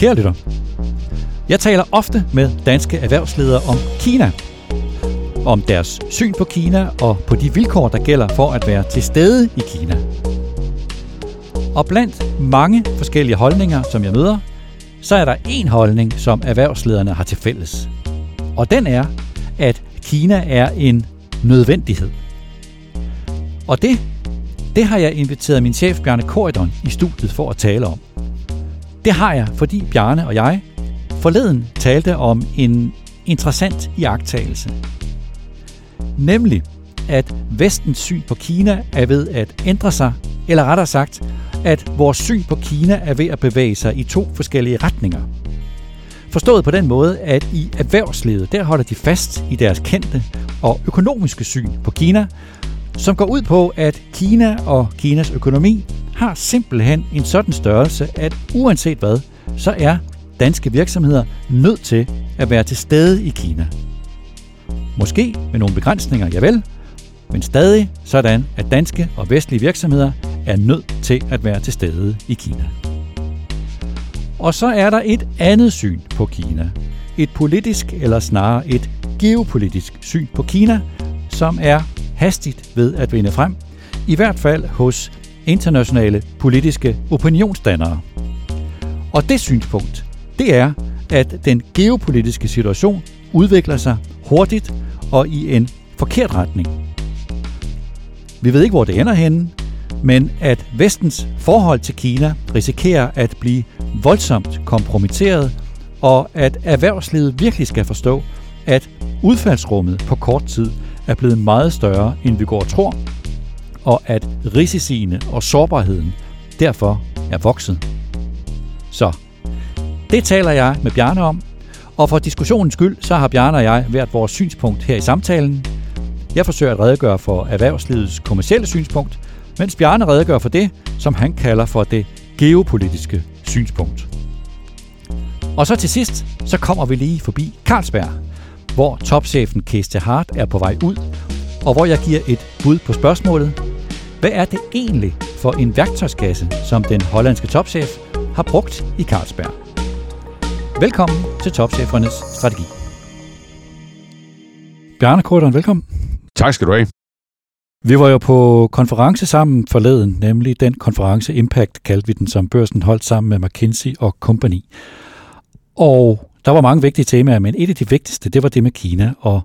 Kære lytter, jeg taler ofte med danske erhvervsledere om Kina. Om deres syn på Kina og på de vilkår, der gælder for at være til stede i Kina. Og blandt mange forskellige holdninger, som jeg møder, så er der en holdning, som erhvervslederne har til fælles. Og den er, at Kina er en nødvendighed. Og det, det har jeg inviteret min chef Bjarne Korydon i studiet for at tale om. Det har jeg, fordi Bjarne og jeg forleden talte om en interessant iagttagelse. Nemlig, at vestens syn på Kina er ved at ændre sig, eller rettere sagt, at vores syn på Kina er ved at bevæge sig i to forskellige retninger. Forstået på den måde, at i erhvervslivet, der holder de fast i deres kendte og økonomiske syn på Kina, som går ud på, at Kina og Kinas økonomi har simpelthen en sådan størrelse, at uanset hvad, så er danske virksomheder nødt til at være til stede i Kina. Måske med nogle begrænsninger, ja vel, men stadig sådan, at danske og vestlige virksomheder er nødt til at være til stede i Kina. Og så er der et andet syn på Kina. Et politisk, eller snarere et geopolitisk syn på Kina, som er hastigt ved at vinde frem, i hvert fald hos internationale politiske opinionsdannere. Og det synspunkt, det er, at den geopolitiske situation udvikler sig hurtigt og i en forkert retning. Vi ved ikke, hvor det ender henne, men at vestens forhold til Kina risikerer at blive voldsomt kompromitteret, og at erhvervslivet virkelig skal forstå, at udfaldsrummet på kort tid er blevet meget større, end vi går og tror, og at risiciene og sårbarheden derfor er vokset. Så det taler jeg med Bjarne om, og for diskussionens skyld, så har Bjarne og jeg været vores synspunkt her i samtalen. Jeg forsøger at redegøre for erhvervslivets kommercielle synspunkt, mens Bjarne redegør for det, som han kalder for det geopolitiske synspunkt. Og så til sidst, så kommer vi lige forbi Carlsberg, hvor topchefen Kiste Hart er på vej ud, og hvor jeg giver et bud på spørgsmålet. Hvad er det egentlig for en værktøjskasse, som den hollandske topchef har brugt i Carlsberg? Velkommen til Topchefernes Strategi. Bjarne Korten, velkommen. Tak skal du have. Vi var jo på konference sammen forleden, nemlig den konference Impact, kaldte vi den, som børsen holdt sammen med McKinsey og Company. Og der var mange vigtige temaer, men et af de vigtigste, det var det med Kina. Og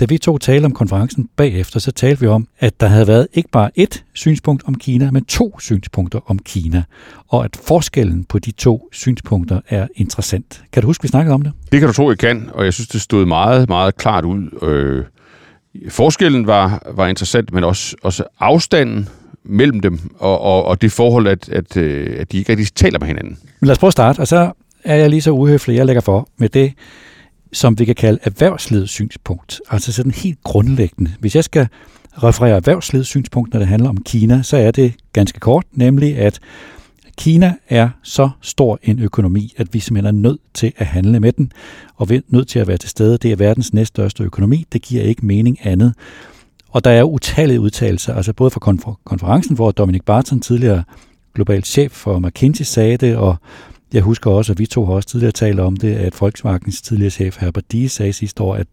da vi to talte om konferencen bagefter, så talte vi om, at der havde været ikke bare ét synspunkt om Kina, men to synspunkter om Kina. Og at forskellen på de to synspunkter er interessant. Kan du huske, vi snakkede om det? Det kan du tro, jeg kan, og jeg synes, det stod meget, meget klart ud. Øh, forskellen var, var interessant, men også, også afstanden mellem dem, og, og, og det forhold, at, at, øh, at de ikke rigtig taler med hinanden. Men lad os prøve at starte, og så er jeg lige så uhøflig, jeg lægger for med det, som vi kan kalde erhvervslivets synspunkt. Altså sådan helt grundlæggende. Hvis jeg skal referere erhvervslivets synspunkt, når det handler om Kina, så er det ganske kort, nemlig at Kina er så stor en økonomi, at vi simpelthen er nødt til at handle med den, og vi er nødt til at være til stede. Det er verdens næststørste økonomi. Det giver ikke mening andet. Og der er utallige udtalelser, altså både fra konferencen, hvor Dominic Barton, tidligere global chef for McKinsey, sagde det, og jeg husker også, at vi to har også tidligere talt om det, at Volkswagens tidligere chef Herbert Dies sagde sidste år, at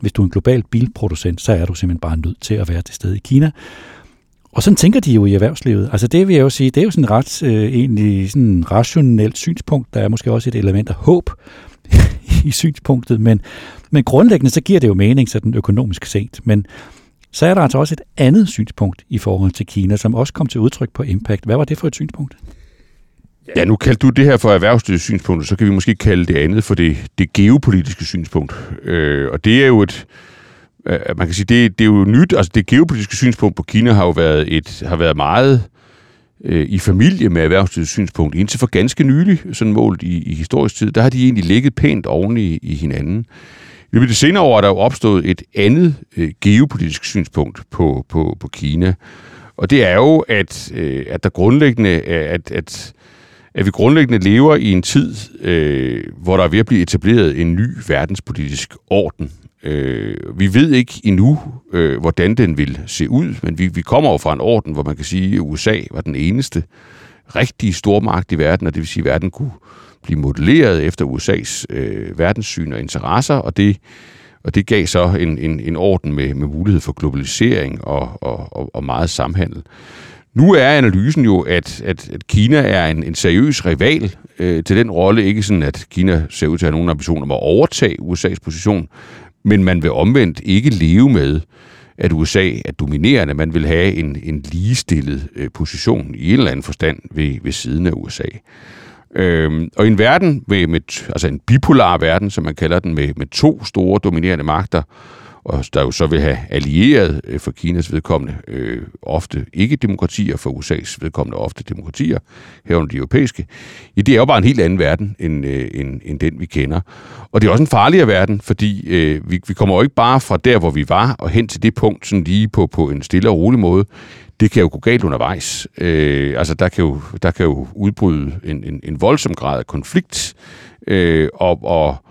hvis du er en global bilproducent, så er du simpelthen bare nødt til at være til stede i Kina. Og sådan tænker de jo i erhvervslivet. Altså det vil jeg jo sige, det er jo sådan ret øh, egentlig sådan rationelt synspunkt. Der er måske også et element af håb i synspunktet, men, men grundlæggende så giver det jo mening sådan økonomisk set. Men så er der altså også et andet synspunkt i forhold til Kina, som også kom til udtryk på Impact. Hvad var det for et synspunkt? Ja, nu kaldte du det her for erhvervslivssynspunktet, så kan vi måske kalde det andet for det, det geopolitiske synspunkt. Øh, og det er jo et, øh, man kan sige, det, det er jo nyt, altså det geopolitiske synspunkt på Kina har jo været, et, har været meget øh, i familie med erhvervslivets synspunkt, indtil for ganske nylig, sådan målt i, i historisk tid, der har de egentlig ligget pænt oven i, i hinanden. I det senere år er der jo opstået et andet øh, geopolitisk synspunkt på, på, på Kina, og det er jo, at, øh, at der grundlæggende, at, at at vi grundlæggende lever i en tid, øh, hvor der er ved at blive etableret en ny verdenspolitisk orden. Øh, vi ved ikke endnu, øh, hvordan den vil se ud, men vi, vi kommer jo fra en orden, hvor man kan sige, at USA var den eneste rigtige stormagt i verden, og det vil sige, at verden kunne, blive modelleret efter USA's øh, verdenssyn og interesser, og det, og det gav så en, en, en orden med, med mulighed for globalisering og, og, og, og meget samhandel. Nu er analysen jo, at, at, at Kina er en, en seriøs rival øh, til den rolle. Ikke sådan, at Kina ser ud til at have nogen ambitioner om at overtage USA's position, men man vil omvendt ikke leve med, at USA er dominerende. Man vil have en, en ligestillet øh, position i en eller anden forstand ved, ved siden af USA. Øhm, og i en verden med, med, altså en bipolar verden, som man kalder den, med, med to store dominerende magter, og der jo så vil have allieret øh, for Kinas vedkommende øh, ofte ikke demokratier, for USA's vedkommende ofte demokratier, herunder de europæiske, ja, det er jo bare en helt anden verden, end, øh, end, end den vi kender. Og det er også en farligere verden, fordi øh, vi, vi kommer jo ikke bare fra der, hvor vi var, og hen til det punkt, sådan lige på, på en stille og rolig måde. Det kan jo gå galt undervejs. Øh, altså, der kan, jo, der kan jo udbryde en, en, en voldsom grad af konflikt, øh, og, og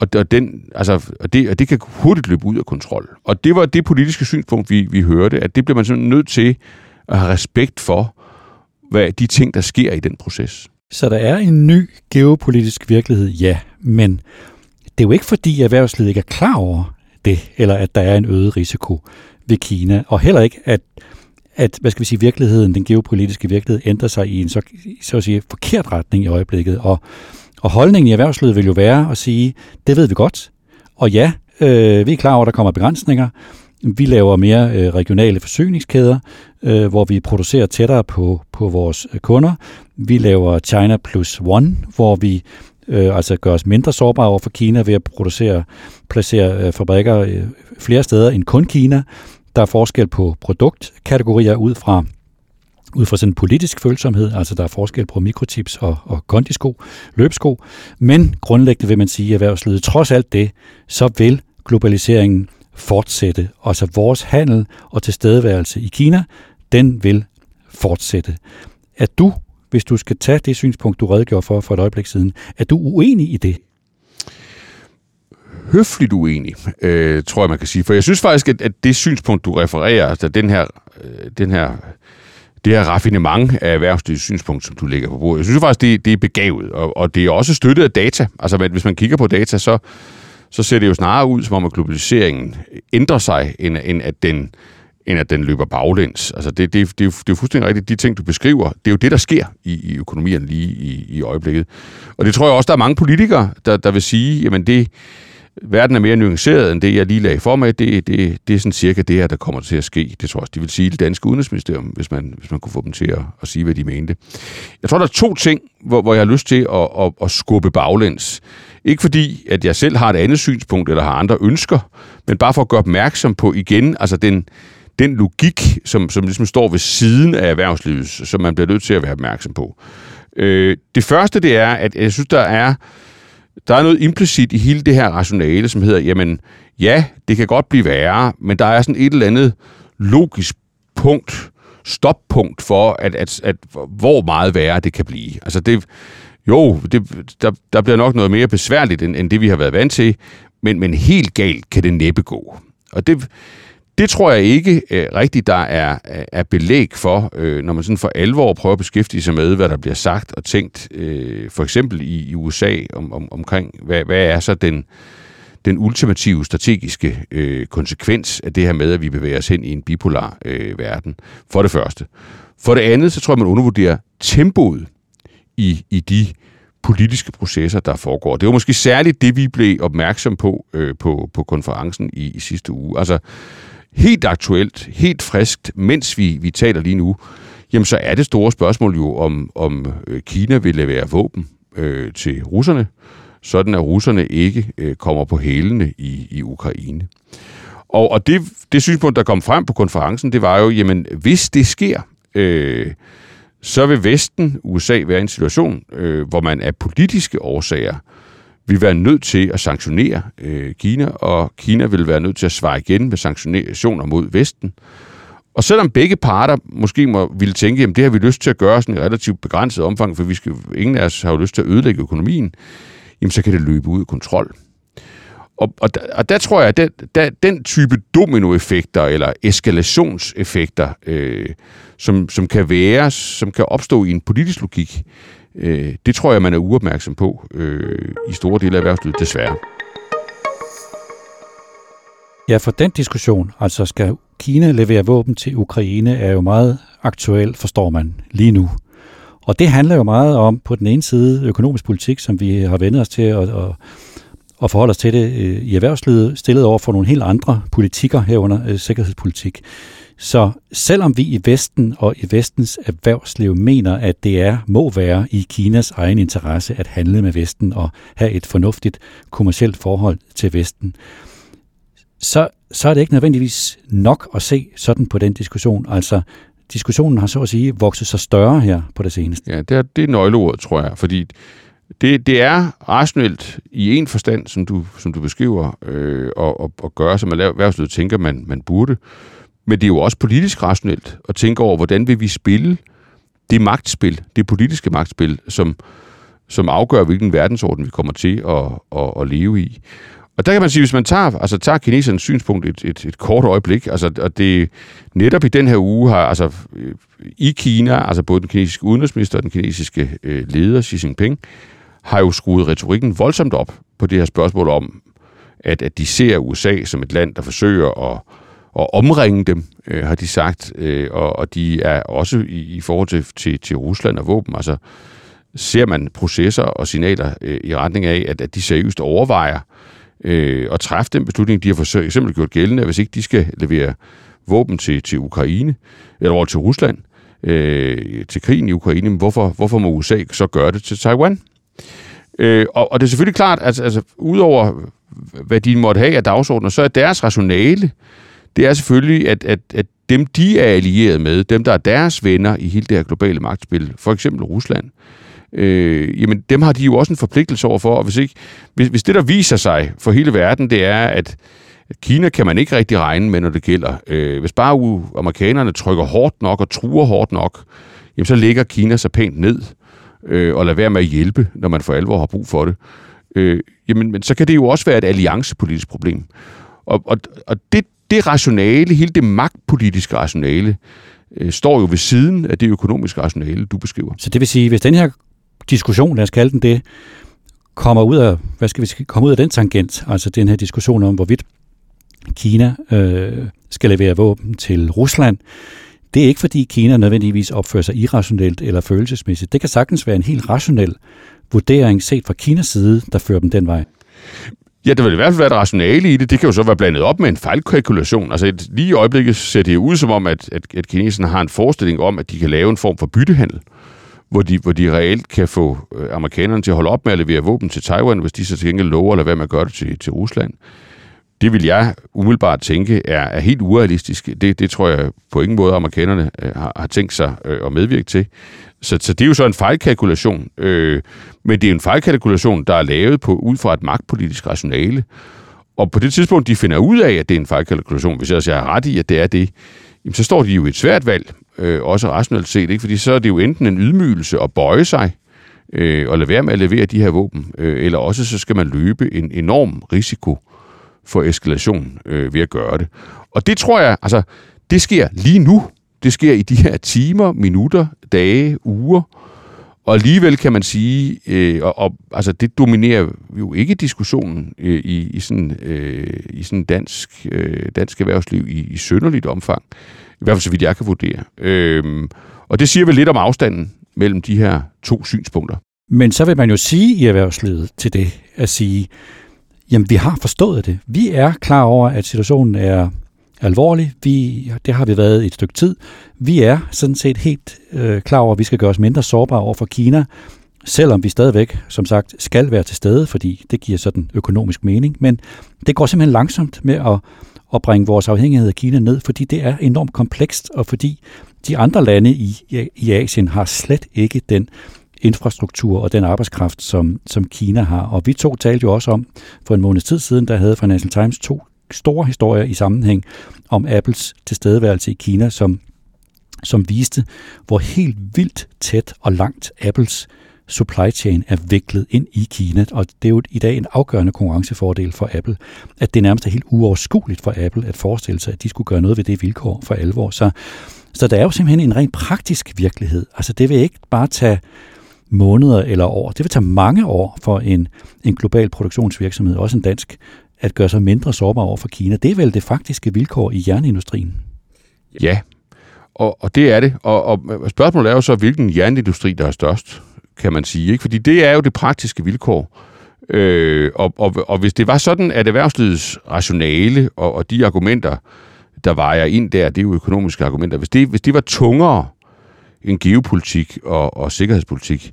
og, og, den, altså, og, det, og det kan hurtigt løbe ud af kontrol. Og det var det politiske synspunkt, vi, vi hørte, at det bliver man simpelthen nødt til at have respekt for, hvad de ting, der sker i den proces. Så der er en ny geopolitisk virkelighed, ja, men det er jo ikke fordi erhvervslivet ikke er klar over det, eller at der er en øget risiko ved Kina, og heller ikke, at, at hvad skal vi sige, virkeligheden, den geopolitiske virkelighed, ændrer sig i en så, så at sige, forkert retning i øjeblikket. Og og holdningen i erhvervslivet vil jo være at sige, det ved vi godt, og ja, øh, vi er klar over, at der kommer begrænsninger. Vi laver mere øh, regionale forsyningskæder, øh, hvor vi producerer tættere på, på vores øh, kunder. Vi laver China Plus One, hvor vi øh, altså gør os mindre sårbare over for Kina ved at producere, placere øh, fabrikker øh, flere steder end kun Kina. Der er forskel på produktkategorier ud fra ud fra sådan en politisk følsomhed, altså der er forskel på mikrotips og, og kondisko, løbsko, men grundlæggende vil man sige, at erhvervslivet, trods alt det, så vil globaliseringen fortsætte. Altså vores handel og tilstedeværelse i Kina, den vil fortsætte. Er du, hvis du skal tage det synspunkt, du redegjorde for for et øjeblik siden, er du uenig i det? høfligt uenig, øh, tror jeg, man kan sige. For jeg synes faktisk, at, at det synspunkt, du refererer, altså den her, øh, den her det her raffinement af erhvervslivets synspunkt, som du lægger på bordet. Jeg synes faktisk, det, det er begavet, og, og det er også støttet af data. Altså, hvis man kigger på data, så, så ser det jo snarere ud, som om at globaliseringen ændrer sig, end, end at den end at den løber baglæns. Altså det, det, det, det, er jo fuldstændig rigtigt. De ting, du beskriver, det er jo det, der sker i, i økonomien lige i, i øjeblikket. Og det tror jeg også, der er mange politikere, der, der vil sige, jamen det, verden er mere nuanceret end det, jeg lige lagde for mig. Det, det, det er sådan cirka det her, der kommer til at ske. Det tror jeg også, de vil sige det danske udenrigsministerium, hvis man, hvis man kunne få dem til at, at sige, hvad de mente. Jeg tror, der er to ting, hvor, hvor jeg har lyst til at, at, at skubbe baglæns. Ikke fordi, at jeg selv har et andet synspunkt, eller har andre ønsker, men bare for at gøre opmærksom på igen, altså den, den logik, som, som ligesom står ved siden af erhvervslivet, som man bliver nødt til at være opmærksom på. Øh, det første, det er, at jeg synes, der er der er noget implicit i hele det her rationale, som hedder, jamen, ja, det kan godt blive værre, men der er sådan et eller andet logisk punkt, stoppunkt for, at, at, at hvor meget værre det kan blive. Altså det, jo, det, der, der bliver nok noget mere besværligt, end, end det vi har været vant til, men, men helt galt kan det næppe gå. Og det, det tror jeg ikke øh, rigtigt, der er, er belæg for, øh, når man sådan for alvor prøver at beskæftige sig med, hvad der bliver sagt og tænkt, øh, for eksempel i, i USA, om, om, omkring, hvad, hvad er så den, den ultimative strategiske øh, konsekvens af det her med, at vi bevæger os hen i en bipolar øh, verden, for det første. For det andet, så tror jeg, man undervurderer tempoet i, i de politiske processer, der foregår. Det var måske særligt det, vi blev opmærksom på øh, på, på konferencen i, i sidste uge. Altså, helt aktuelt, helt friskt, mens vi, vi taler lige nu, jamen så er det store spørgsmål jo, om, om øh, Kina vil levere våben øh, til russerne, sådan at russerne ikke øh, kommer på hælene i, i Ukraine. Og, og det, det synspunkt, der kom frem på konferencen, det var jo, jamen hvis det sker, øh, så vil Vesten, USA, være i en situation, øh, hvor man af politiske årsager vil være nødt til at sanktionere øh, Kina, og Kina vil være nødt til at svare igen med sanktioner mod Vesten. Og selvom begge parter måske må ville tænke, at det har vi lyst til at gøre sådan i relativt begrænset omfang, for vi skal, ingen af os har jo lyst til at ødelægge økonomien, jamen så kan det løbe ud af kontrol. Og, og, der, og der tror jeg, at den, der, den type dominoeffekter eller eskalationseffekter, øh, som, som kan være, som kan opstå i en politisk logik, Øh, det tror jeg, man er uopmærksom på øh, i store dele af erhvervslivet, desværre. Ja, for den diskussion, altså skal Kina levere våben til Ukraine, er jo meget aktuel, forstår man, lige nu. Og det handler jo meget om, på den ene side, økonomisk politik, som vi har vendt os til at, at, at forholde os til det øh, i erhvervslivet, stillet over for nogle helt andre politikker herunder øh, sikkerhedspolitik. Så selvom vi i Vesten og i Vestens erhvervsliv mener, at det er må være i Kinas egen interesse at handle med Vesten og have et fornuftigt kommersielt forhold til Vesten, så, så er det ikke nødvendigvis nok at se sådan på den diskussion. Altså, diskussionen har så at sige vokset sig større her på det seneste. Ja, det er, det er nøgleordet, tror jeg, fordi det, det er rationelt i en forstand, som du, som du beskriver, øh, og, og, og gøre, som erhvervslivet tænker, man, man burde. Men det er jo også politisk rationelt at tænke over, hvordan vil vi spille det magtspil, det politiske magtspil, som, som afgør, hvilken verdensorden vi kommer til at, at, at leve i. Og der kan man sige, hvis man tager, altså tager kinesernes synspunkt et, et, et kort øjeblik, altså, og det netop i den her uge har, altså i Kina, altså både den kinesiske udenrigsminister og den kinesiske øh, leder, Xi Jinping, har jo skruet retorikken voldsomt op på det her spørgsmål om, at, at de ser USA som et land, der forsøger at, at omringe dem, øh, har de sagt, øh, og, og de er også i, i forhold til, til, til Rusland og våben, altså ser man processer og signaler øh, i retning af, at, at de seriøst overvejer øh, at træffe den beslutning, de har for eksempel gjort gældende, hvis ikke de skal levere våben til, til Ukraine, eller over til Rusland, øh, til krigen i Ukraine, hvorfor, hvorfor må USA så gøre det til Taiwan? Øh, og, og det er selvfølgelig klart, at altså, udover hvad de måtte have af dagsordner, så er deres rationale, det er selvfølgelig, at, at, at dem, de er allieret med, dem, der er deres venner i hele det her globale magtspil, for eksempel Rusland, øh, jamen dem har de jo også en forpligtelse over for, og hvis, ikke, hvis, hvis det, der viser sig for hele verden, det er, at Kina kan man ikke rigtig regne med, når det gælder. Øh, hvis bare amerikanerne trykker hårdt nok og truer hårdt nok, jamen så ligger Kina sig pænt ned øh, og lader være med at hjælpe, når man for alvor har brug for det. Øh, jamen, men så kan det jo også være et alliancepolitisk problem. Og, og, og det, det rationale, hele det magtpolitiske rationale, øh, står jo ved siden af det økonomiske rationale, du beskriver. Så det vil sige, hvis den her diskussion, lad os kalde den det, kommer ud af, hvad skal vi komme ud af den tangent, altså den her diskussion om, hvorvidt Kina øh, skal levere våben til Rusland, det er ikke fordi Kina nødvendigvis opfører sig irrationelt eller følelsesmæssigt. Det kan sagtens være en helt rationel vurdering set fra Kinas side, der fører dem den vej. Ja, det vil i hvert fald være et rationale i det. Det kan jo så være blandet op med en fejlkalkulation. Altså et, lige i øjeblikket ser det ud som om, at, at, at kineserne har en forestilling om, at de kan lave en form for byttehandel hvor de, hvor de reelt kan få øh, amerikanerne til at holde op med at levere våben til Taiwan, hvis de så til gengæld lover at lade være med at gøre det til, til Rusland. Det vil jeg umiddelbart tænke er, er helt urealistisk. Det, det tror jeg på ingen måde, amerikanerne øh, har, har tænkt sig øh, at medvirke til. Så, så det er jo så en fejlkalkulation. Øh, men det er en fejlkalkulation, der er lavet på ud fra et magtpolitisk rationale. Og på det tidspunkt, de finder ud af, at det er en fejlkalkulation, hvis jeg, altså har ret i, at det er det, jamen, så står de jo i et svært valg øh, også rationelt set, ikke? fordi så er det jo enten en ydmygelse at bøje sig øh, og lade være med at levere de her våben, øh, eller også så skal man løbe en enorm risiko for eskalation øh, ved at gøre det. Og det tror jeg, altså, det sker lige nu. Det sker i de her timer, minutter, dage, uger. Og alligevel kan man sige, øh, og, og altså det dominerer jo ikke diskussionen øh, i, i sådan øh, i sådan dansk øh, dansk erhvervsliv i, i sønderligt omfang. I hvert fald så vidt jeg kan vurdere. Øh, og det siger vel lidt om afstanden mellem de her to synspunkter. Men så vil man jo sige i erhvervslivet til det, at sige, jamen vi har forstået det. Vi er klar over, at situationen er alvorlig. Vi, det har vi været et stykke tid. Vi er sådan set helt øh, klar over, at vi skal gøre os mindre sårbare over for Kina, selvom vi stadigvæk, som sagt, skal være til stede, fordi det giver sådan økonomisk mening. Men det går simpelthen langsomt med at at bringe vores afhængighed af Kina ned, fordi det er enormt komplekst, og fordi de andre lande i, i Asien har slet ikke den infrastruktur og den arbejdskraft, som, som Kina har. Og vi to talte jo også om, for en måneds tid siden, der havde Financial Times to store historier i sammenhæng om Apples tilstedeværelse i Kina, som, som viste, hvor helt vildt tæt og langt Apples supply chain er viklet ind i Kina, og det er jo i dag en afgørende konkurrencefordel for Apple, at det nærmest er helt uoverskueligt for Apple at forestille sig, at de skulle gøre noget ved det vilkår for alvor. Så, så der er jo simpelthen en rent praktisk virkelighed. Altså det vil ikke bare tage måneder eller år. Det vil tage mange år for en, en global produktionsvirksomhed, også en dansk, at gøre sig mindre sårbar over for Kina. Det er vel det faktiske vilkår i jernindustrien? Ja, og, og det er det. Og, og spørgsmålet er jo så, hvilken jernindustri, der er størst, kan man sige. Ikke? Fordi det er jo det praktiske vilkår. Øh, og, og, og hvis det var sådan, at erhvervslivets rationale og, og de argumenter, der vejer ind der, det er jo økonomiske argumenter, hvis det, hvis det var tungere end geopolitik og, og sikkerhedspolitik,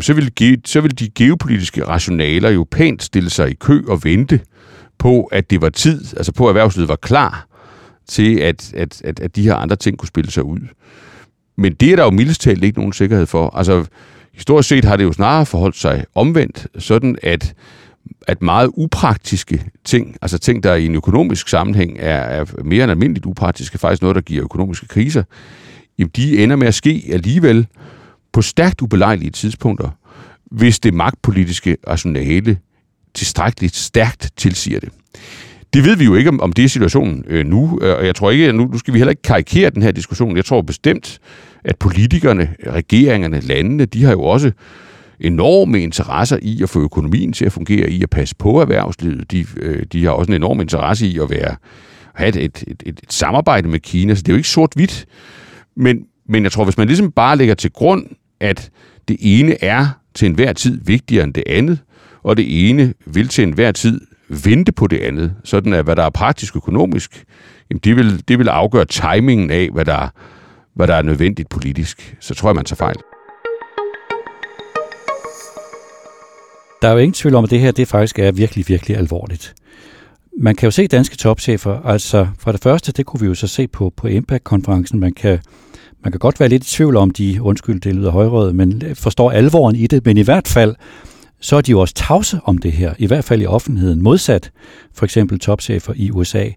så ville, så ville de geopolitiske rationaler jo pænt stille sig i kø og vente på, at det var tid, altså på at erhvervslivet var klar til, at, at, at, at de her andre ting kunne spille sig ud. Men det er der jo mildest talt ikke nogen sikkerhed for. Altså, historisk set har det jo snarere forholdt sig omvendt, sådan at, at meget upraktiske ting, altså ting, der i en økonomisk sammenhæng er, er mere end almindeligt upraktiske, faktisk noget, der giver økonomiske kriser, jamen de ender med at ske alligevel på stærkt ubelejlige tidspunkter, hvis det magtpolitiske rationale tilstrækkeligt stærkt tilsiger det. Det ved vi jo ikke, om, det er situationen øh, nu, øh, og jeg tror ikke, nu, nu skal vi heller ikke karikere den her diskussion. Jeg tror bestemt, at politikerne, regeringerne, landene, de har jo også enorme interesser i at få økonomien til at fungere, i at passe på erhvervslivet. De, øh, de har også en enorm interesse i at være have et, et, et, et samarbejde med Kina, så det er jo ikke sort-hvidt. Men, men jeg tror, hvis man ligesom bare lægger til grund, at det ene er til enhver tid vigtigere end det andet, og det ene vil til enhver tid vente på det andet, sådan at hvad der er praktisk økonomisk, jamen det, vil, det vil afgøre timingen af, hvad der, hvad der er nødvendigt politisk. Så tror jeg, man tager fejl. Der er jo ingen tvivl om, at det her det faktisk er virkelig, virkelig alvorligt. Man kan jo se danske topchefer, altså fra det første, det kunne vi jo så se på, på Impact-konferencen, man kan, man kan godt være lidt i tvivl om de, undskyld, det lyder højrøde, men forstår alvoren i det, men i hvert fald, så er de jo også tavse om det her, i hvert fald i offentligheden, modsat for eksempel topchefer i USA.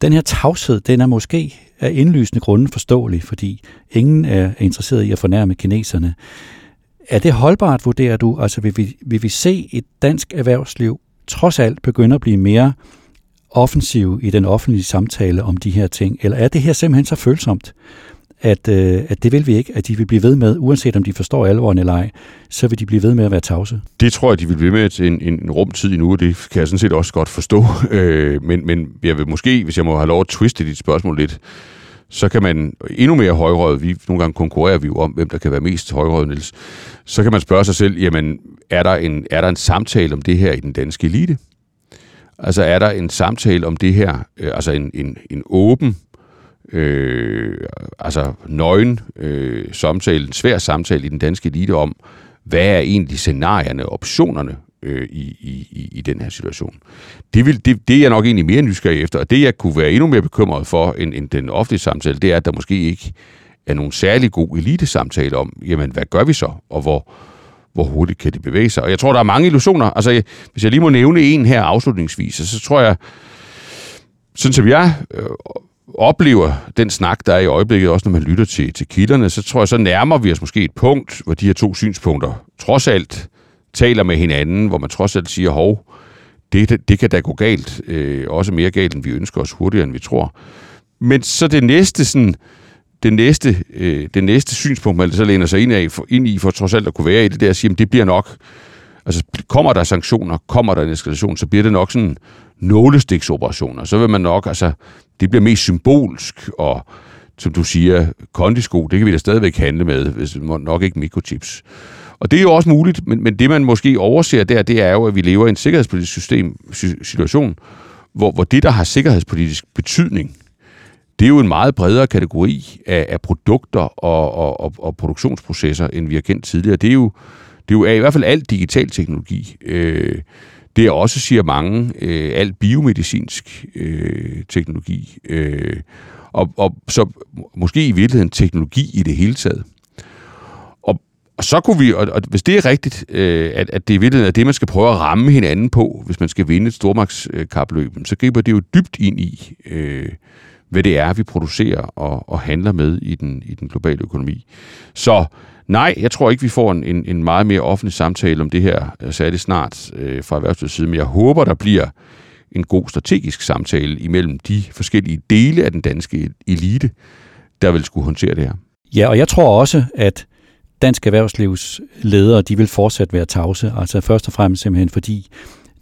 Den her tavshed, den er måske af indlysende grunde forståelig, fordi ingen er interesseret i at fornærme kineserne. Er det holdbart, vurderer du? Altså vil vi, vil vi se et dansk erhvervsliv trods alt begynde at blive mere offensiv i den offentlige samtale om de her ting? Eller er det her simpelthen så følsomt, at, øh, at det vil vi ikke, at de vil blive ved med, uanset om de forstår alvoren eller ej, så vil de blive ved med at være tavse. Det tror jeg, de vil blive med til en, en rumtid endnu, og det kan jeg sådan set også godt forstå. Øh, men, men jeg vil måske, hvis jeg må have lov at twiste dit spørgsmål lidt, så kan man endnu mere højrøget, vi, nogle gange konkurrerer vi jo om, hvem der kan være mest højrøget, Niels, så kan man spørge sig selv, jamen, er der, en, er der en samtale om det her i den danske elite? Altså, er der en samtale om det her, øh, altså en, en, en åben øh, altså nøgen øh, samtale, en svær samtale i den danske elite om, hvad er egentlig scenarierne og optionerne øh, i, i, i den her situation. Det, vil, det, det er jeg nok egentlig mere nysgerrig efter, og det jeg kunne være endnu mere bekymret for end, end den offentlige samtale, det er, at der måske ikke er nogen særlig god elitesamtale om, jamen hvad gør vi så, og hvor, hvor hurtigt kan det bevæge sig. Og jeg tror, der er mange illusioner. Altså, hvis jeg lige må nævne en her afslutningsvis, så tror jeg, sådan som jeg øh, oplever den snak, der er i øjeblikket, også når man lytter til, til kilderne, så tror jeg, så nærmer vi os måske et punkt, hvor de her to synspunkter trods alt taler med hinanden, hvor man trods alt siger, hov, det, det kan da gå galt, øh, også mere galt, end vi ønsker os, hurtigere, end vi tror. Men så det næste, sådan, det næste, øh, det næste synspunkt, man så læner sig ind, af, for, ind i, for trods alt at kunne være i det der, at sige, det bliver nok, altså kommer der sanktioner, kommer der en eskalation, så bliver det nok sådan nålestiksoperationer. Så vil man nok, altså det bliver mest symbolsk, og som du siger, kondisko, det kan vi da stadigvæk handle med, hvis nok ikke mikrochips. Og det er jo også muligt, men, men det man måske overser der, det er jo, at vi lever i en sikkerhedspolitisk system, situation, hvor, hvor det, der har sikkerhedspolitisk betydning, det er jo en meget bredere kategori af, af produkter og, og, og, og produktionsprocesser, end vi har kendt tidligere. Det er jo, det er jo i hvert fald alt digital teknologi. Øh, det er også, siger mange, øh, alt biomedicinsk øh, teknologi. Øh, og, og så måske i virkeligheden teknologi i det hele taget. Og, og så kunne vi, og, og hvis det er rigtigt, øh, at, at det i virkeligheden er det, man skal prøve at ramme hinanden på, hvis man skal vinde et stormagtskabløb, så griber det jo dybt ind i, øh, hvad det er, vi producerer og, og handler med i den, i den globale økonomi. Så Nej, jeg tror ikke, vi får en, en, en meget mere offentlig samtale om det her øh, særligt snart øh, fra erhvervslivets side, men jeg håber, der bliver en god strategisk samtale imellem de forskellige dele af den danske elite, der vil skulle håndtere det her. Ja, og jeg tror også, at dansk erhvervslivs ledere, de vil fortsat være tavse, altså først og fremmest simpelthen fordi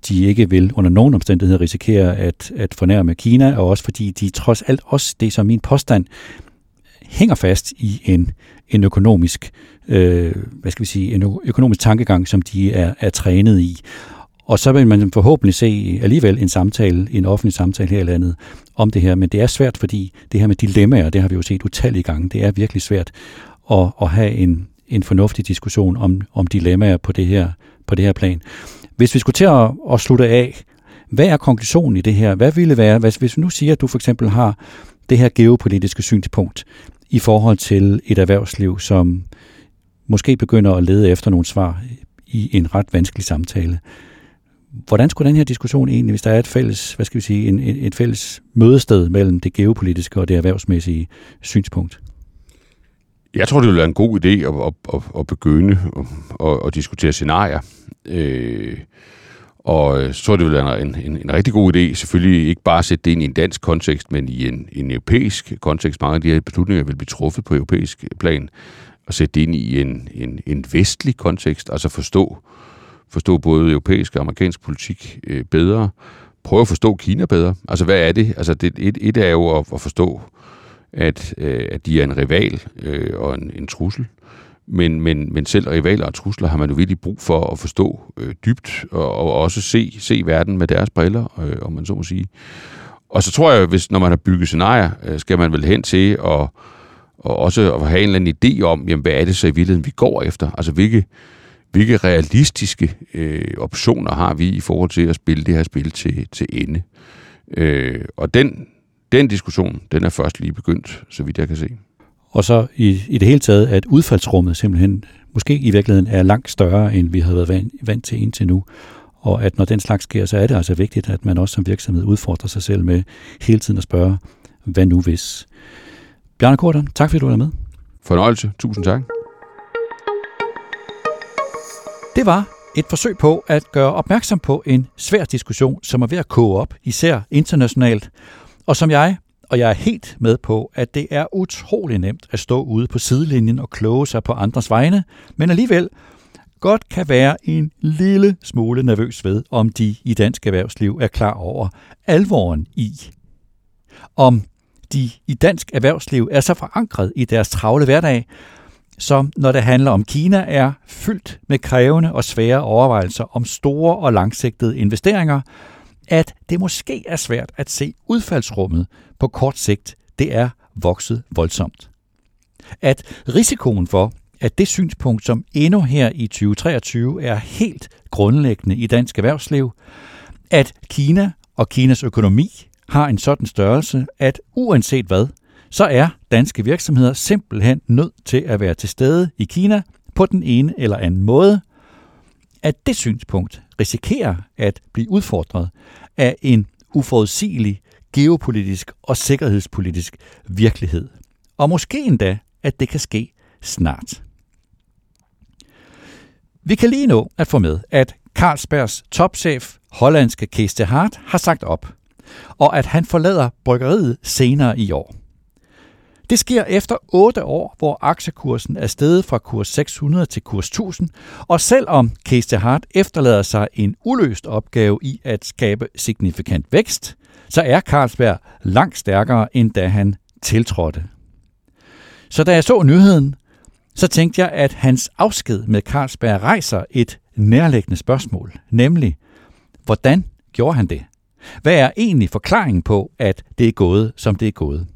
de ikke vil under nogen omstændigheder risikere at, at fornærme Kina, og også fordi de trods alt også, det som min påstand, hænger fast i en, en økonomisk, øh, hvad skal vi sige, en økonomisk tankegang, som de er, er trænet i. Og så vil man forhåbentlig se alligevel en samtale, en offentlig samtale her i landet om det her, men det er svært, fordi det her med dilemmaer, det har vi jo set utallige gange, det er virkelig svært at, at have en, en fornuftig diskussion om, om dilemmaer på det her, på det her plan. Hvis vi skulle til at, at slutte af, hvad er konklusionen i det her? Hvad ville være, hvis, hvis vi nu siger, at du for eksempel har det her geopolitiske synspunkt i forhold til et erhvervsliv, som måske begynder at lede efter nogle svar i en ret vanskelig samtale. Hvordan skulle den her diskussion egentlig, hvis der er et fælles, hvad skal vi sige, en, et fælles mødested mellem det geopolitiske og det erhvervsmæssige synspunkt? Jeg tror, det vil være en god idé at, at, at, at begynde at, at, at diskutere scenarier. Øh, og så tror det vil være en, en, en rigtig god idé, selvfølgelig ikke bare at sætte det ind i en dansk kontekst, men i en, en europæisk kontekst. Mange af de her beslutninger vil blive truffet på europæisk plan, og sætte det ind i en, en, en vestlig kontekst, altså forstå, forstå både europæisk og amerikansk politik øh, bedre, prøve at forstå Kina bedre. Altså, hvad er det? Altså, det, et, et er jo at, at forstå, at, øh, at de er en rival øh, og en, en trussel. Men, men, men selv rivaler og trusler har man jo virkelig brug for at forstå øh, dybt, og, og også se, se verden med deres briller, øh, om man så må sige. Og så tror jeg, hvis når man har bygget scenarier, øh, skal man vel hen til at og også at have en eller anden idé om, jamen, hvad er det så i virkeligheden, vi går efter? Altså, hvilke, hvilke realistiske øh, optioner har vi i forhold til at spille det her spil til, til ende? Øh, og den, den diskussion, den er først lige begyndt, så vidt jeg kan se. Og så i, i det hele taget, at udfaldsrummet simpelthen måske i virkeligheden er langt større, end vi har været vant, vant til indtil nu. Og at når den slags sker, så er det altså vigtigt, at man også som virksomhed udfordrer sig selv med hele tiden at spørge, hvad nu hvis? Bjarne Korten, tak fordi du var med. Fornøjelse. Tusind tak. Det var et forsøg på at gøre opmærksom på en svær diskussion, som er ved at koge op, især internationalt, og som jeg, og jeg er helt med på, at det er utrolig nemt at stå ude på sidelinjen og kloge sig på andres vegne, men alligevel godt kan være en lille smule nervøs ved, om de i dansk erhvervsliv er klar over alvoren i. Om de i dansk erhvervsliv er så forankret i deres travle hverdag, som når det handler om Kina er fyldt med krævende og svære overvejelser om store og langsigtede investeringer, at det måske er svært at se udfaldsrummet på kort sigt, det er vokset voldsomt. At risikoen for, at det synspunkt, som endnu her i 2023 er helt grundlæggende i dansk erhvervsliv, at Kina og Kinas økonomi har en sådan størrelse, at uanset hvad, så er danske virksomheder simpelthen nødt til at være til stede i Kina på den ene eller anden måde, at det synspunkt risikerer at blive udfordret af en uforudsigelig geopolitisk og sikkerhedspolitisk virkelighed. Og måske endda, at det kan ske snart. Vi kan lige nå at få med, at Carlsbergs topchef, hollandske Kees de Hart, har sagt op, og at han forlader bryggeriet senere i år. Det sker efter 8 år, hvor aktiekursen er steget fra kurs 600 til kurs 1000, og selvom Case Hart efterlader sig en uløst opgave i at skabe signifikant vækst, så er Carlsberg langt stærkere, end da han tiltrådte. Så da jeg så nyheden, så tænkte jeg, at hans afsked med Carlsberg rejser et nærliggende spørgsmål, nemlig, hvordan gjorde han det? Hvad er egentlig forklaringen på, at det er gået, som det er gået?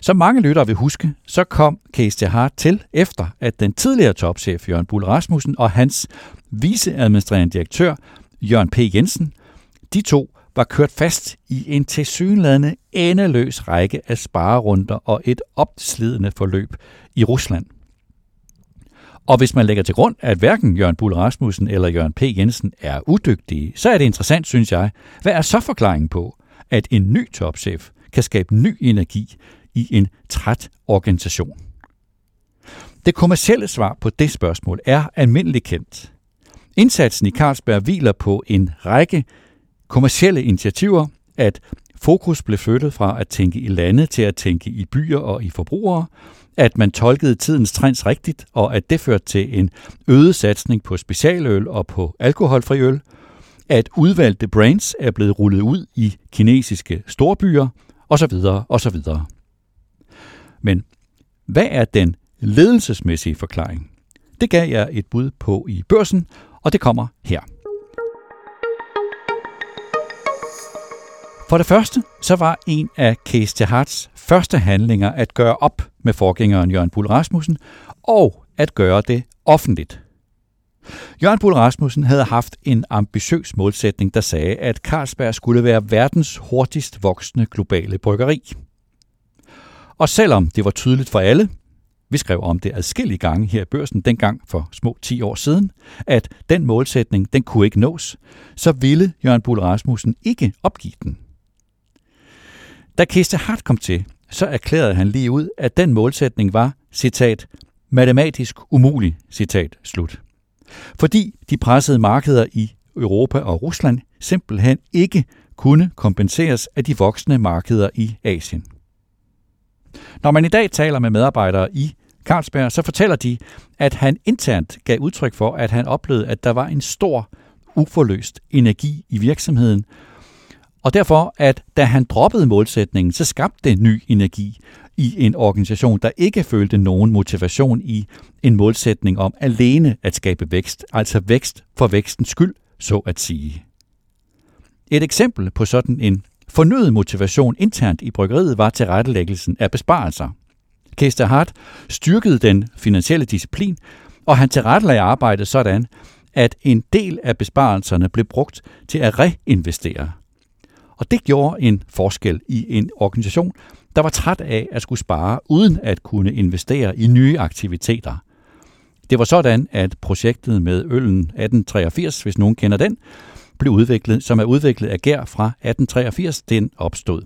Som mange lyttere vil huske, så kom Case Hart til efter, at den tidligere topchef Jørgen Bull Rasmussen og hans viceadministrerende direktør Jørgen P. Jensen, de to var kørt fast i en tilsyneladende endeløs række af sparerunder og et opslidende forløb i Rusland. Og hvis man lægger til grund, at hverken Jørgen Bull Rasmussen eller Jørgen P. Jensen er udygtige, så er det interessant, synes jeg. Hvad er så forklaringen på, at en ny topchef kan skabe ny energi i en træt organisation? Det kommercielle svar på det spørgsmål er almindeligt kendt. Indsatsen i Carlsberg hviler på en række kommercielle initiativer, at fokus blev flyttet fra at tænke i lande til at tænke i byer og i forbrugere, at man tolkede tidens trends rigtigt, og at det førte til en øget satsning på specialøl og på alkoholfri øl, at udvalgte brands er blevet rullet ud i kinesiske storbyer, osv. osv. Men hvad er den ledelsesmæssige forklaring? Det gav jeg et bud på i børsen, og det kommer her. For det første, så var en af Case til Harts første handlinger at gøre op med forgængeren Jørgen Bull Rasmussen, og at gøre det offentligt. Jørgen Bull Rasmussen havde haft en ambitiøs målsætning, der sagde, at Carlsberg skulle være verdens hurtigst voksende globale bryggeri. Og selvom det var tydeligt for alle, vi skrev om det adskillige gange her i børsen dengang for små 10 år siden, at den målsætning, den kunne ikke nås, så ville Jørgen Bull Rasmussen ikke opgive den. Da Kiste Hart kom til, så erklærede han lige ud, at den målsætning var, citat, matematisk umulig, citat slut. Fordi de pressede markeder i Europa og Rusland simpelthen ikke kunne kompenseres af de voksne markeder i Asien. Når man i dag taler med medarbejdere i Carlsberg, så fortæller de, at han internt gav udtryk for, at han oplevede, at der var en stor, uforløst energi i virksomheden, og derfor, at da han droppede målsætningen, så skabte det ny energi i en organisation, der ikke følte nogen motivation i en målsætning om alene at skabe vækst, altså vækst for vækstens skyld, så at sige. Et eksempel på sådan en fornyet motivation internt i bryggeriet var tilrettelæggelsen af besparelser. Kester Hart styrkede den finansielle disciplin, og han tilrettelagde arbejdet sådan, at en del af besparelserne blev brugt til at reinvestere – og det gjorde en forskel i en organisation, der var træt af at skulle spare uden at kunne investere i nye aktiviteter. Det var sådan, at projektet med øllen 1883, hvis nogen kender den, blev udviklet, som er udviklet af Gær fra 1883, den opstod.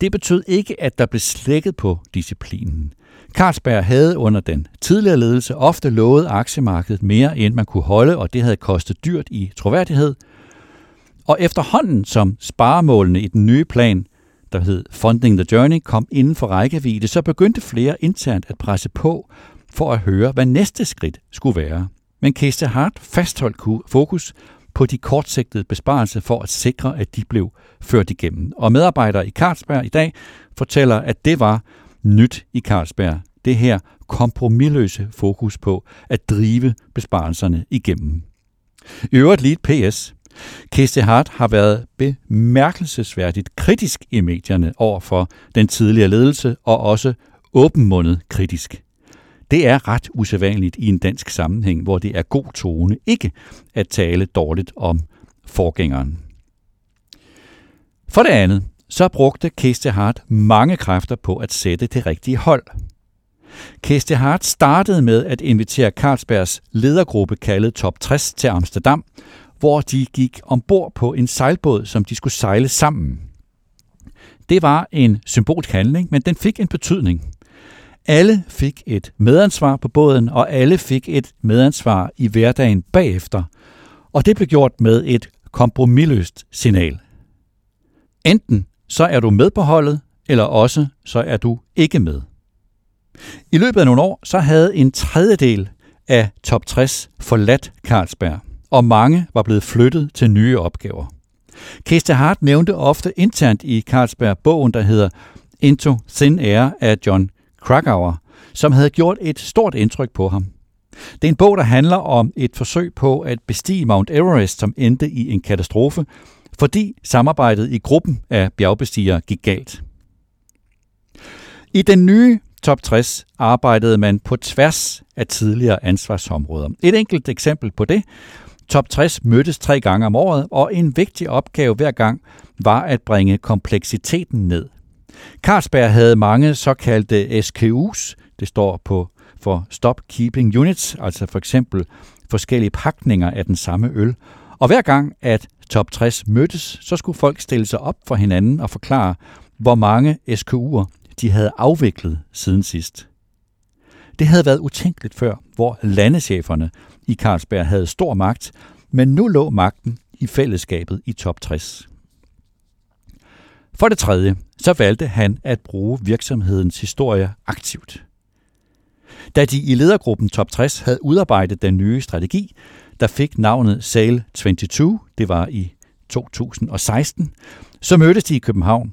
Det betød ikke, at der blev slækket på disciplinen. Carlsberg havde under den tidligere ledelse ofte lovet aktiemarkedet mere, end man kunne holde, og det havde kostet dyrt i troværdighed – og efterhånden som sparemålene i den nye plan, der hed Funding the Journey, kom inden for rækkevidde, så begyndte flere internt at presse på for at høre, hvad næste skridt skulle være. Men Kiste Hart fastholdt fokus på de kortsigtede besparelser for at sikre, at de blev ført igennem. Og medarbejdere i Carlsberg i dag fortæller, at det var nyt i Carlsberg. Det her kompromilløse fokus på at drive besparelserne igennem. I øvrigt lige et PS. Kirsten Hart har været bemærkelsesværdigt kritisk i medierne over for den tidligere ledelse, og også åbenmundet kritisk. Det er ret usædvanligt i en dansk sammenhæng, hvor det er god tone ikke at tale dårligt om forgængeren. For det andet, så brugte Kirsten Hart mange kræfter på at sætte det rigtige hold. Kirsten Hart startede med at invitere Carlsbergs ledergruppe kaldet Top 60 til Amsterdam, hvor de gik ombord på en sejlbåd, som de skulle sejle sammen. Det var en symbolsk handling, men den fik en betydning. Alle fik et medansvar på båden, og alle fik et medansvar i hverdagen bagefter. Og det blev gjort med et kompromilløst signal. Enten så er du med på holdet, eller også så er du ikke med. I løbet af nogle år, så havde en tredjedel af top 60 forladt Carlsberg og mange var blevet flyttet til nye opgaver. Kiste Hart nævnte ofte internt i Carlsberg bogen, der hedder Into Thin Air af John Krakauer, som havde gjort et stort indtryk på ham. Det er en bog, der handler om et forsøg på at bestige Mount Everest, som endte i en katastrofe, fordi samarbejdet i gruppen af bjergbestigere gik galt. I den nye top 60 arbejdede man på tværs af tidligere ansvarsområder. Et enkelt eksempel på det Top 60 mødtes tre gange om året, og en vigtig opgave hver gang var at bringe kompleksiteten ned. Carlsberg havde mange såkaldte SKU's, det står på for Stop Keeping Units, altså for eksempel forskellige pakninger af den samme øl. Og hver gang, at top 60 mødtes, så skulle folk stille sig op for hinanden og forklare, hvor mange SKU'er de havde afviklet siden sidst. Det havde været utænkeligt før, hvor landescheferne i Carlsberg havde stor magt, men nu lå magten i fællesskabet i top 60. For det tredje, så valgte han at bruge virksomhedens historie aktivt. Da de i ledergruppen Top 60 havde udarbejdet den nye strategi, der fik navnet Sale 22, det var i 2016, så mødtes de i København.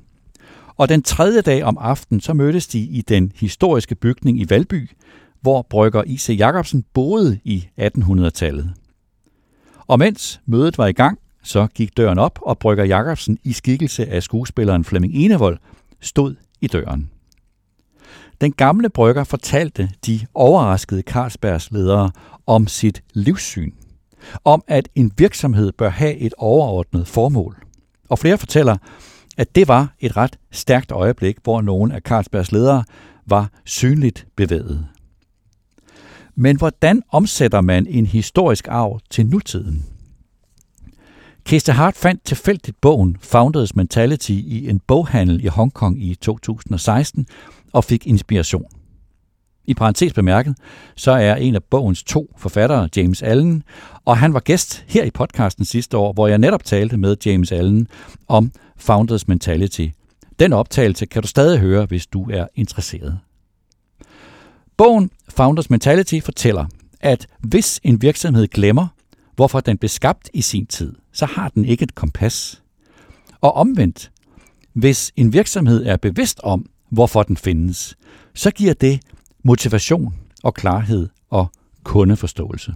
Og den tredje dag om aftenen, så mødtes de i den historiske bygning i Valby, hvor brygger I.C. Jacobsen boede i 1800-tallet. Og mens mødet var i gang, så gik døren op, og brygger Jacobsen i skikkelse af skuespilleren Flemming Enevold stod i døren. Den gamle brygger fortalte de overraskede Carlsbergs ledere om sit livssyn. Om at en virksomhed bør have et overordnet formål. Og flere fortæller, at det var et ret stærkt øjeblik, hvor nogle af Carlsbergs ledere var synligt bevæget. Men hvordan omsætter man en historisk arv til nutiden? Kiste Hart fandt tilfældigt bogen Founders Mentality i en boghandel i Hongkong i 2016 og fik inspiration. I parentes bemærket, så er en af bogens to forfattere James Allen, og han var gæst her i podcasten sidste år, hvor jeg netop talte med James Allen om Founders Mentality. Den optagelse kan du stadig høre, hvis du er interesseret. Bogen Founders Mentality fortæller, at hvis en virksomhed glemmer, hvorfor den blev skabt i sin tid, så har den ikke et kompas. Og omvendt, hvis en virksomhed er bevidst om, hvorfor den findes, så giver det motivation og klarhed og kundeforståelse.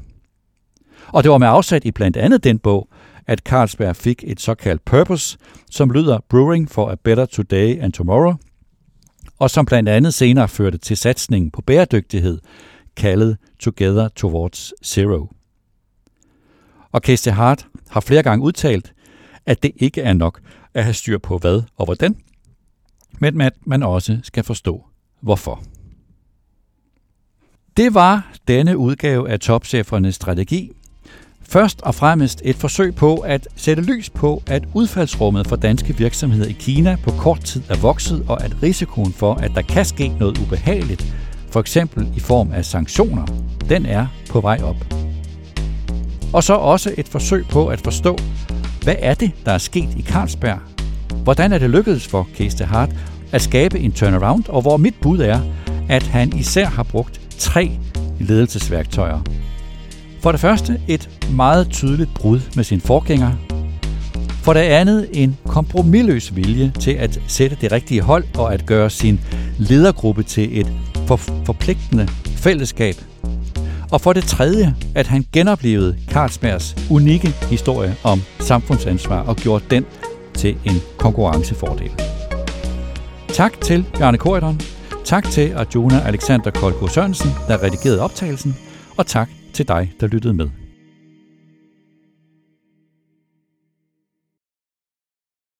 Og det var med afsat i blandt andet den bog, at Carlsberg fik et såkaldt purpose, som lyder Brewing for a Better Today and Tomorrow, og som blandt andet senere førte til satsningen på bæredygtighed, kaldet Together Towards Zero. Og Casey Hart har flere gange udtalt, at det ikke er nok at have styr på hvad og hvordan, men at man også skal forstå hvorfor. Det var denne udgave af Topchefernes strategi. Først og fremmest et forsøg på at sætte lys på, at udfaldsrummet for danske virksomheder i Kina på kort tid er vokset, og at risikoen for, at der kan ske noget ubehageligt, for eksempel i form af sanktioner, den er på vej op. Og så også et forsøg på at forstå, hvad er det, der er sket i Carlsberg? Hvordan er det lykkedes for Case Hart at skabe en turnaround, og hvor mit bud er, at han især har brugt tre ledelsesværktøjer. For det første et meget tydeligt brud med sin forgænger. For det andet en kompromilløs vilje til at sætte det rigtige hold og at gøre sin ledergruppe til et for forpligtende fællesskab. Og for det tredje, at han genoplevede Carlsbergs unikke historie om samfundsansvar og gjorde den til en konkurrencefordel. Tak til Bjarne Korydon, tak til Arjuna Alexander Kolko Sørensen, der redigerede optagelsen, og tak til dig, der lyttede med.